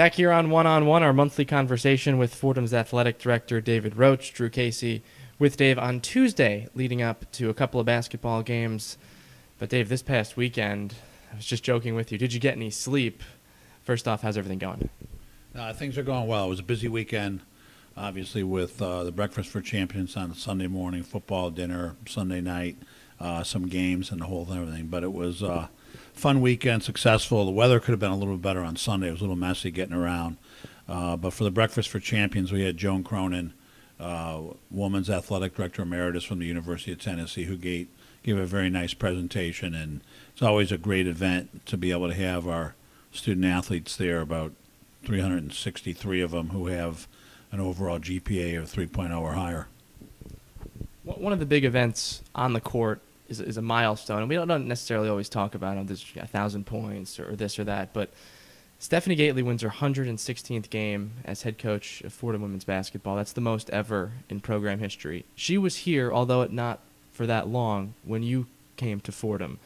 Back here on One on One, our monthly conversation with Fordham's athletic director David Roach, Drew Casey, with Dave on Tuesday, leading up to a couple of basketball games. But Dave, this past weekend, I was just joking with you. Did you get any sleep? First off, how's everything going? Uh, things are going well. It was a busy weekend, obviously, with uh, the Breakfast for Champions on Sunday morning, football dinner Sunday night, uh, some games, and the whole thing, everything. But it was a fun weekend, successful. The weather could have been a little better on Sunday. It was a little messy getting around. Uh, but for the Breakfast for Champions, we had Joan Cronan, uh, Women's Athletic Director Emeritus from the University of Tennessee, who gave, gave a very nice presentation. And it's always a great event to be able to have our student athletes there, about 363 of them who have an overall GPA of 3.0 or higher. One of the big events on the court is, is a milestone, and we don't necessarily always talk about oh, this a thousand points or this or that, but Stephanie Gaitley wins her 116th game as head coach of Fordham women's basketball. That's the most ever in program history. She was here, although not for that long, when you came to Fordham.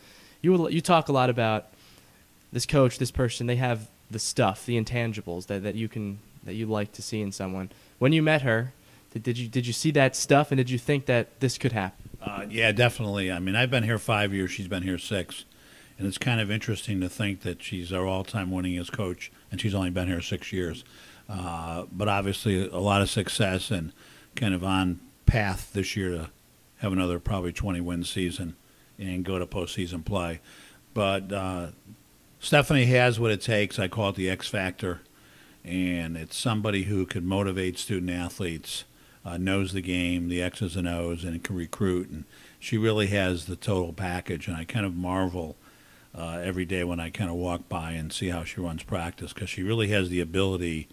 You you talk a lot about this coach, this person. They have the stuff, the intangibles that, that you can that you like to see in someone. When you met her, did, you did you see that stuff, and did you think that this could happen? Uh, yeah, definitely. I mean, I've been here five years. She's been here six, and it's kind of interesting to think that she's our all-time winningest coach, and she's only been here six years. Uh, but obviously, a lot of success and kind of on path this year to have another probably 20 win season and go to postseason play. But uh, Stephanie has what it takes. I call it the X factor, and it's somebody who could motivate student athletes, uh, knows the game, the X's and O's, and can recruit. And she really has the total package. And I kind of marvel uh, every day when I kind of walk by and see how she runs practice because she really has the ability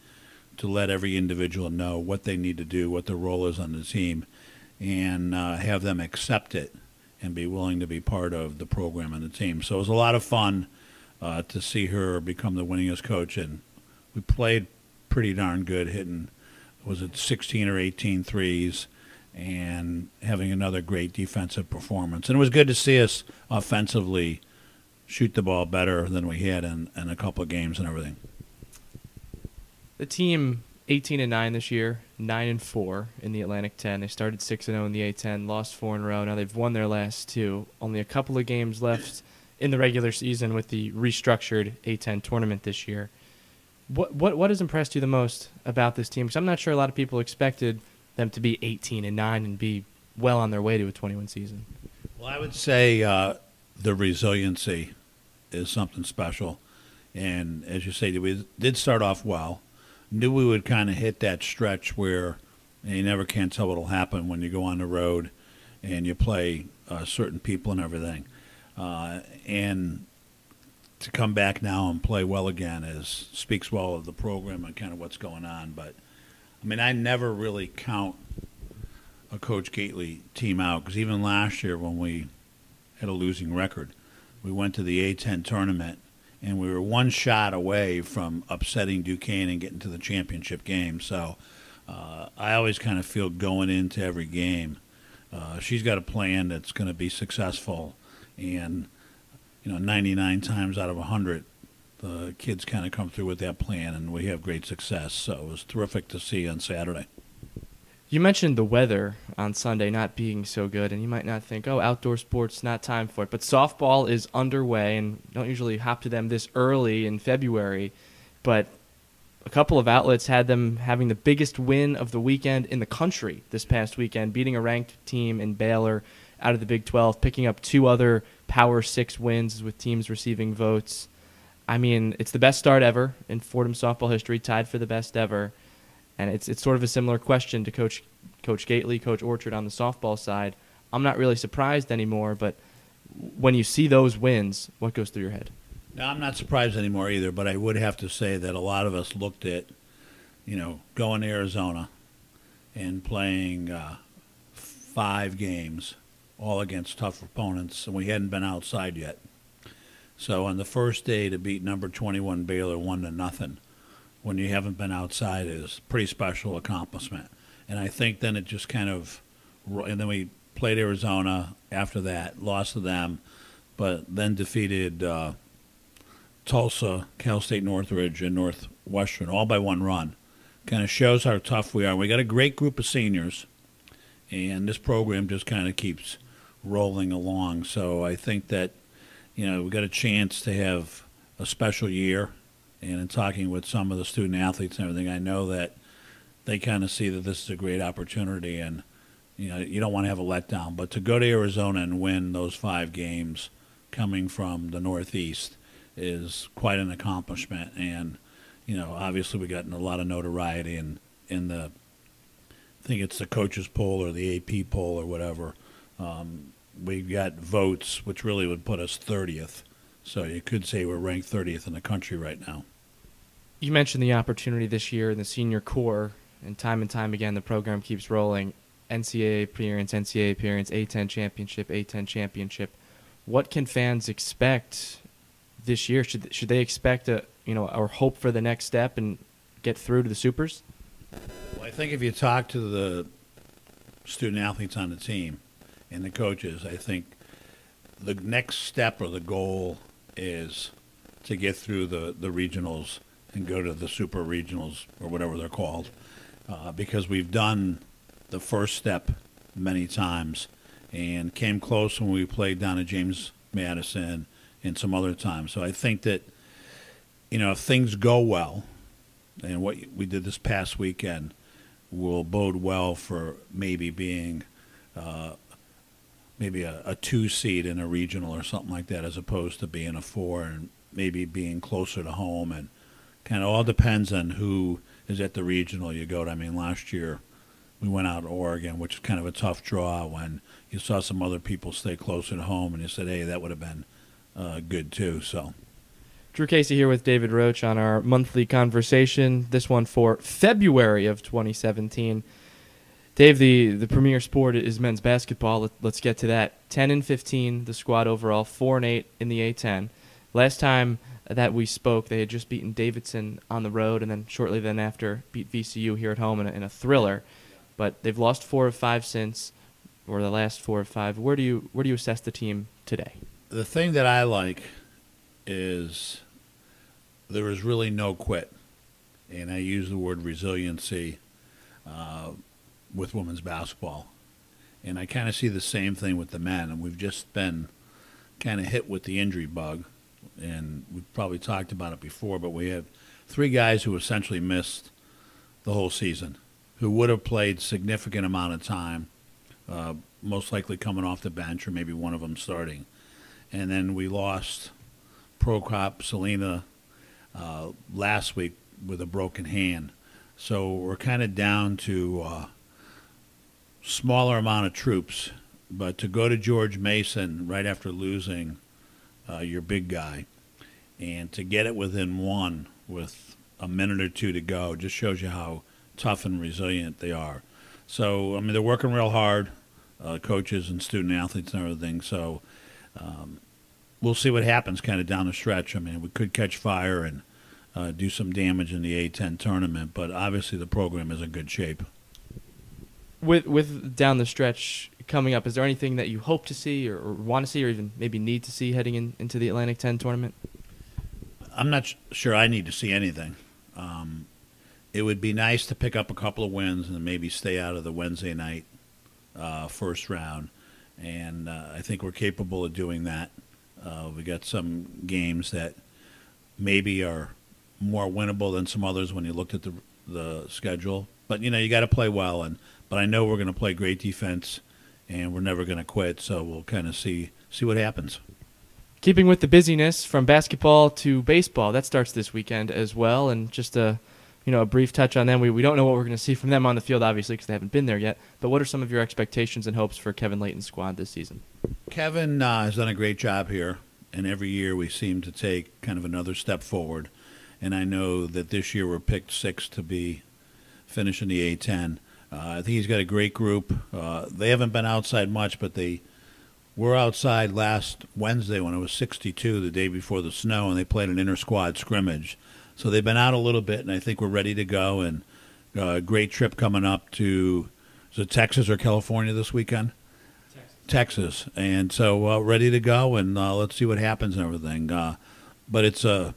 to let every individual know what they need to do, what their role is on the team, and uh, have them accept it and be willing to be part of the program and the team. So it was a lot of fun uh, to see her become the winningest coach. And we played pretty darn good, hitting, was it 16 or 18 threes, and having another great defensive performance. And it was good to see us offensively shoot the ball better than we had in, in a couple of games and everything. The team 18 and 9 this year, 9 and 4 in the Atlantic 10. They started 6 and 0 in the A10, lost 4 in a row. Now they've won their last two. Only a couple of games left in the regular season with the restructured A10 tournament this year. What what what has impressed you the most about this team? Because I'm not sure a lot of people expected them to be 18 and 9 and be well on their way to a 21 season. Well, I would say uh, the resiliency is something special, and as you say, we did start off well. Knew we would kind of hit that stretch where you never can tell what'll happen when you go on the road and you play uh, certain people and everything. Uh, and to come back now and play well again is speaks well of the program and kind of what's going on. But I mean, I never really count a Coach Gaitley team out because even last year when we had a losing record, we went to the A10 tournament and we were one shot away from upsetting Duquesne and getting to the championship game. So uh, I always kind of feel going into every game, uh, she's got a plan that's going to be successful and you know 99 times out of 100 the kids kind of come through with that plan and we have great success. So it was terrific to see on saturday. You mentioned the weather on sunday not being so good and you might not think oh outdoor sports not time for it. But softball is underway and don't usually hop to them this early in february but a couple of outlets had them having the biggest win of the weekend in the country this past weekend beating a ranked team in baylor out of the Big 12, picking up two other Power Six wins with teams receiving votes. I mean, it's the best start ever in Fordham softball history, tied for the best ever. And it's it's sort of a similar question to Coach Coach Gaitley, Coach Orchard on the softball side. I'm not really surprised anymore, but when you see those wins, what goes through your head? No, I'm not surprised anymore either, but I would have to say that a lot of us looked at, you know, going to Arizona and playing uh, five games all against tough opponents, and we hadn't been outside yet. So on the first day to beat number 21 Baylor one to nothing, when you haven't been outside, is a pretty special accomplishment. And I think then it just kind of, and then we played Arizona after that, lost to them, but then defeated uh, Tulsa, Cal State Northridge, and Northwestern, all by one run. Kind of shows how tough we are. We got a great group of seniors, and this program just kind of keeps rolling along. So I think that, you know, we got a chance to have a special year. And in talking with some of the student athletes and everything, I know that they kind of see that this is a great opportunity. And, you know, you don't want to have a letdown. But to go to Arizona and win those five games coming from the Northeast is quite an accomplishment. And, you know, obviously we got a lot of notoriety in, in the, I think it's the coaches poll or the AP poll or whatever. Um, we got votes, which really would put us 30th. So you could say we're ranked 30th in the country right now. You mentioned the opportunity this year in the senior core, and time and time again, the program keeps rolling. NCAA appearance, NCAA appearance, A10 championship, A10 championship. What can fans expect this year? Should should they expect a you know or hope for the next step and get through to the supers? Well, I think if you talk to the student athletes on the team and the coaches, I think the next step or the goal is to get through the, the regionals and go to the super regionals or whatever they're called, uh, because we've done the first step many times and came close when we played down at James Madison and some other times. So I think that, you know, if things go well, and what we did this past weekend will bode well for maybe being uh, maybe a, a two seed in a regional or something like that, as opposed to being a four and maybe being closer to home. And kind of all depends on who is at the regional you go to. I mean, last year we went out to Oregon, which is kind of a tough draw when you saw some other people stay closer to home, and you said, hey, that would have been uh, good too. So. Drew Casey here with David Roach on our monthly conversation. This one for February of 2017. Dave, the, the premier sport is men's basketball. Let, us get to that. 10 and 15, the squad overall, 4 and 8 in the A10. Last time that we spoke, they had just beaten Davidson on the road, and then shortly then after beat VCU here at home in a, in a thriller. But they've lost four of five since, or the last four of five. Where do you where do you assess the team today? The thing that I like is there is really no quit, and I use the word resiliency. Uh, with women's basketball. And I kind of see the same thing with the men. And we've just been kind of hit with the injury bug. And we've probably talked about it before, but we have three guys who essentially missed the whole season, who would have played significant amount of time, uh, most likely coming off the bench or maybe one of them starting. And then we lost Prokop Slanina uh, last week with a broken hand. So we're kind of down to uh, smaller amount of troops, but to go to George Mason right after losing uh, your big guy and to get it within one with a minute or two to go just shows you how tough and resilient they are. So, I mean, they're working real hard, uh, coaches and student athletes and everything. So, um, we'll see what happens kind of down the stretch. I mean, we could catch fire and uh, do some damage in the A10 tournament, but obviously the program is in good shape with with down the stretch coming up, is there anything that you hope to see or, or want to see or even maybe need to see heading in, into the Atlantic 10 tournament? I'm not sh- sure I need to see anything. Um, it would be nice to pick up a couple of wins and maybe stay out of the Wednesday night uh, first round. And uh, I think we're capable of doing that. Uh, we got some games that maybe are more winnable than some others when you looked at the the schedule. But you know, you got to play well, and but I know we're going to play great defense, and we're never going to quit. So we'll kind of see see what happens. Keeping with the busyness from basketball to baseball, that starts this weekend as well. And just a you know a brief touch on them. We we don't know what we're going to see from them on the field, obviously, because they haven't been there yet. But what are some of your expectations and hopes for Kevin Leighton's squad this season? Kevin uh, has done a great job here, and every year we seem to take kind of another step forward. And I know that this year we're picked sixth to be finishing the A10. Uh, I think he's got a great group. Uh, they haven't been outside much, but they were outside last Wednesday when it was 62, the day before the snow, and they played an inter squad scrimmage. So they've been out a little bit, and I think we're ready to go. And a uh, great trip coming up to is it Texas or California this weekend? Texas. Texas, and so uh, ready to go, and uh, let's see what happens and everything. Uh, but it's a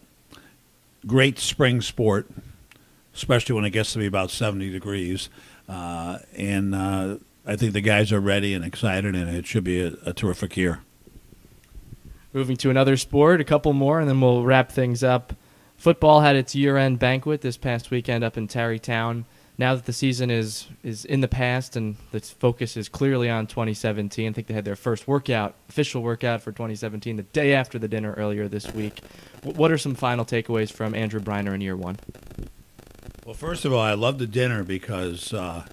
great spring sport, especially when it gets to be about 70 degrees. Uh, and uh, I think the guys are ready and excited, and it should be a, a terrific year. Moving to another sport, a couple more, and then we'll wrap things up. Football had its year-end banquet this past weekend up in Tarrytown. Now that the season is is in the past and the focus is clearly on 2017, I think they had their first workout, official workout for 2017, the day after the dinner earlier this week. What are some final takeaways from Andrew Breiner in year one? Well, first of all, I love the dinner because, uh,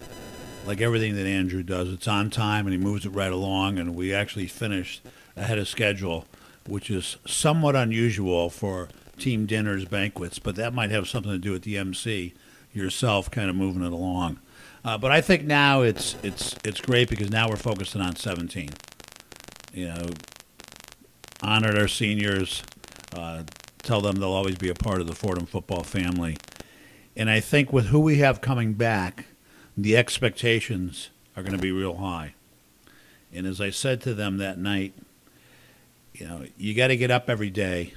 like everything that Andrew does, it's on time and he moves it right along, and we actually finished ahead of schedule which is somewhat unusual for team dinners, banquets, but that might have something to do with the MC yourself kind of moving it along. Uh, but I think now it's it's it's great because now we're focusing on 17. You know, honored our seniors, uh, tell them they'll always be a part of the Fordham football family, and I think with who we have coming back, the expectations are going to be real high. And as I said to them that night, you know, you got to get up every day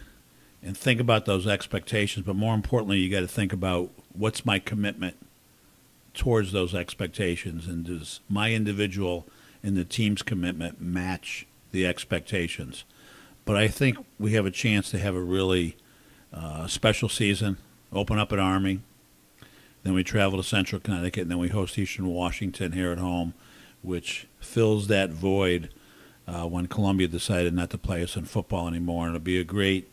and think about those expectations, but more importantly, you got to think about what's my commitment towards those expectations and does my individual and the team's commitment match the expectations. But I think we have a chance to have a really uh, special season, open up at Army, then we travel to Central Connecticut, and then we host Eastern Washington here at home, which fills that void – uh, when Columbia decided not to play us in football anymore. And it'll be a great,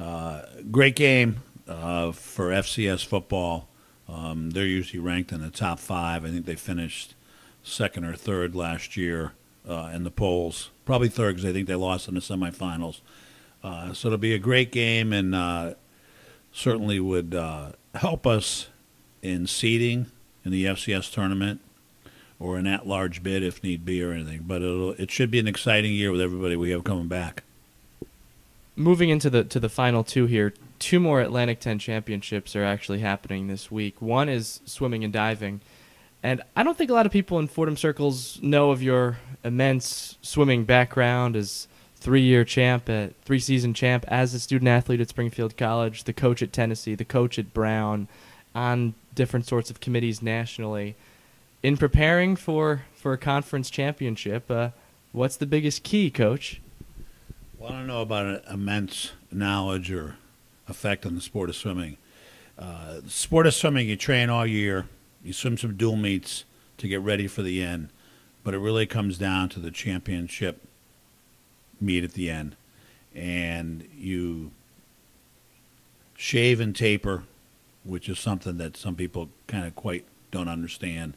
uh, great game uh, for FCS football. Um, they're usually ranked in the top five. I think they finished second or third last year uh, in the polls. Probably third because I think they lost in the semifinals. Uh, so it'll be a great game and uh, certainly would help us in seeding in the FCS tournament or an at-large bid if need be or anything. But it'll, it should be an exciting year with everybody we have coming back. Moving into the to the final two here, two more Atlantic 10 championships are actually happening this week. One is swimming and diving. And I don't think a lot of people in Fordham circles know of your immense swimming background as three-year champ, at, three-season champ as a student athlete at Springfield College, the coach at Tennessee, the coach at Brown, on different sorts of committees nationally in preparing for for a conference championship, uh, what's the biggest key, Coach? Well, I don't know about immense knowledge or effect on the sport of swimming. Uh, sport of swimming, you train all year, you swim some dual meets to get ready for the end, but it really comes down to the championship meet at the end, and you shave and taper, which is something that some people kind of quite don't understand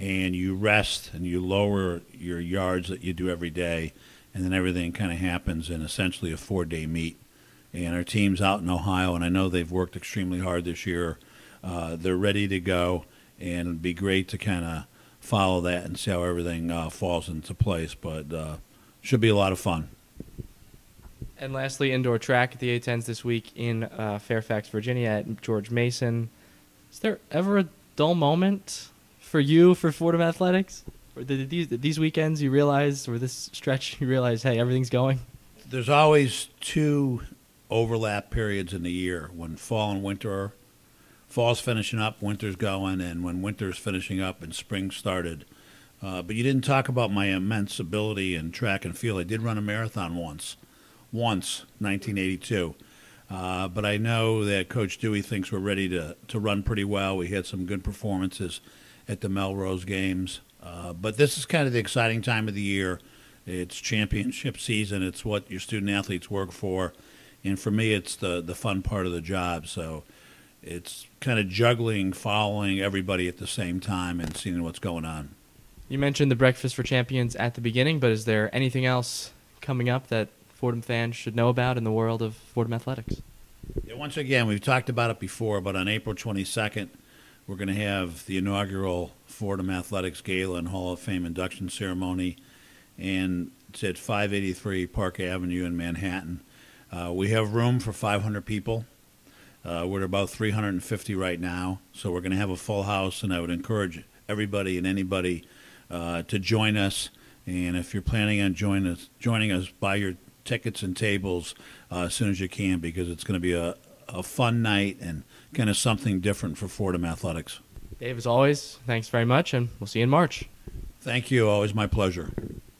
and you rest and you lower your yards that you do every day, and then everything kind of happens in essentially a four day meet. And our team's out in Ohio, and I know they've worked extremely hard this year. Uh, they're ready to go, and it'd be great to kind of follow that and see how everything uh, falls into place. But uh, should be a lot of fun. And lastly, indoor track at the A10s this week in uh, Fairfax, Virginia at George Mason. Is there ever a dull moment for you for Fordham Athletics? Or did these these weekends you realize, or this stretch you realize, hey, everything's going? There's always two overlap periods in the year when fall and winter are. Fall's finishing up, winter's going, and when winter's finishing up and spring started. Uh, but you didn't talk about my immense ability in track and field. I did run a marathon once, once, 1982. Uh, but I know that Coach Dewey thinks we're ready to, to run pretty well. We had some good performances at the Millrose games. Uh, but this is kind of the exciting time of the year. It's championship season. It's what your student athletes work for, and for me, it's the the fun part of the job. So it's kind of juggling, following everybody at the same time, and seeing what's going on. You mentioned the Breakfast for Champions at the beginning, but is there anything else coming up that Fordham fans should know about in the world of Fordham athletics? Yeah, once again, we've talked about it before, but on April 22nd, we're going to have the inaugural Fordham Athletics Gala and Hall of Fame induction ceremony, and it's at 583 Park Avenue in Manhattan. Uh, we have room for 500 people. Uh, we're at about 350 right now, so we're going to have a full house, and I would encourage everybody and anybody uh, to join us. And if you're planning on join us, joining us, buy your tickets and tables uh, as soon as you can because it's going to be a, a fun night and kind of something different for Fordham Athletics. Dave, as always, thanks very much, and we'll see you in March. Thank you. Always my pleasure.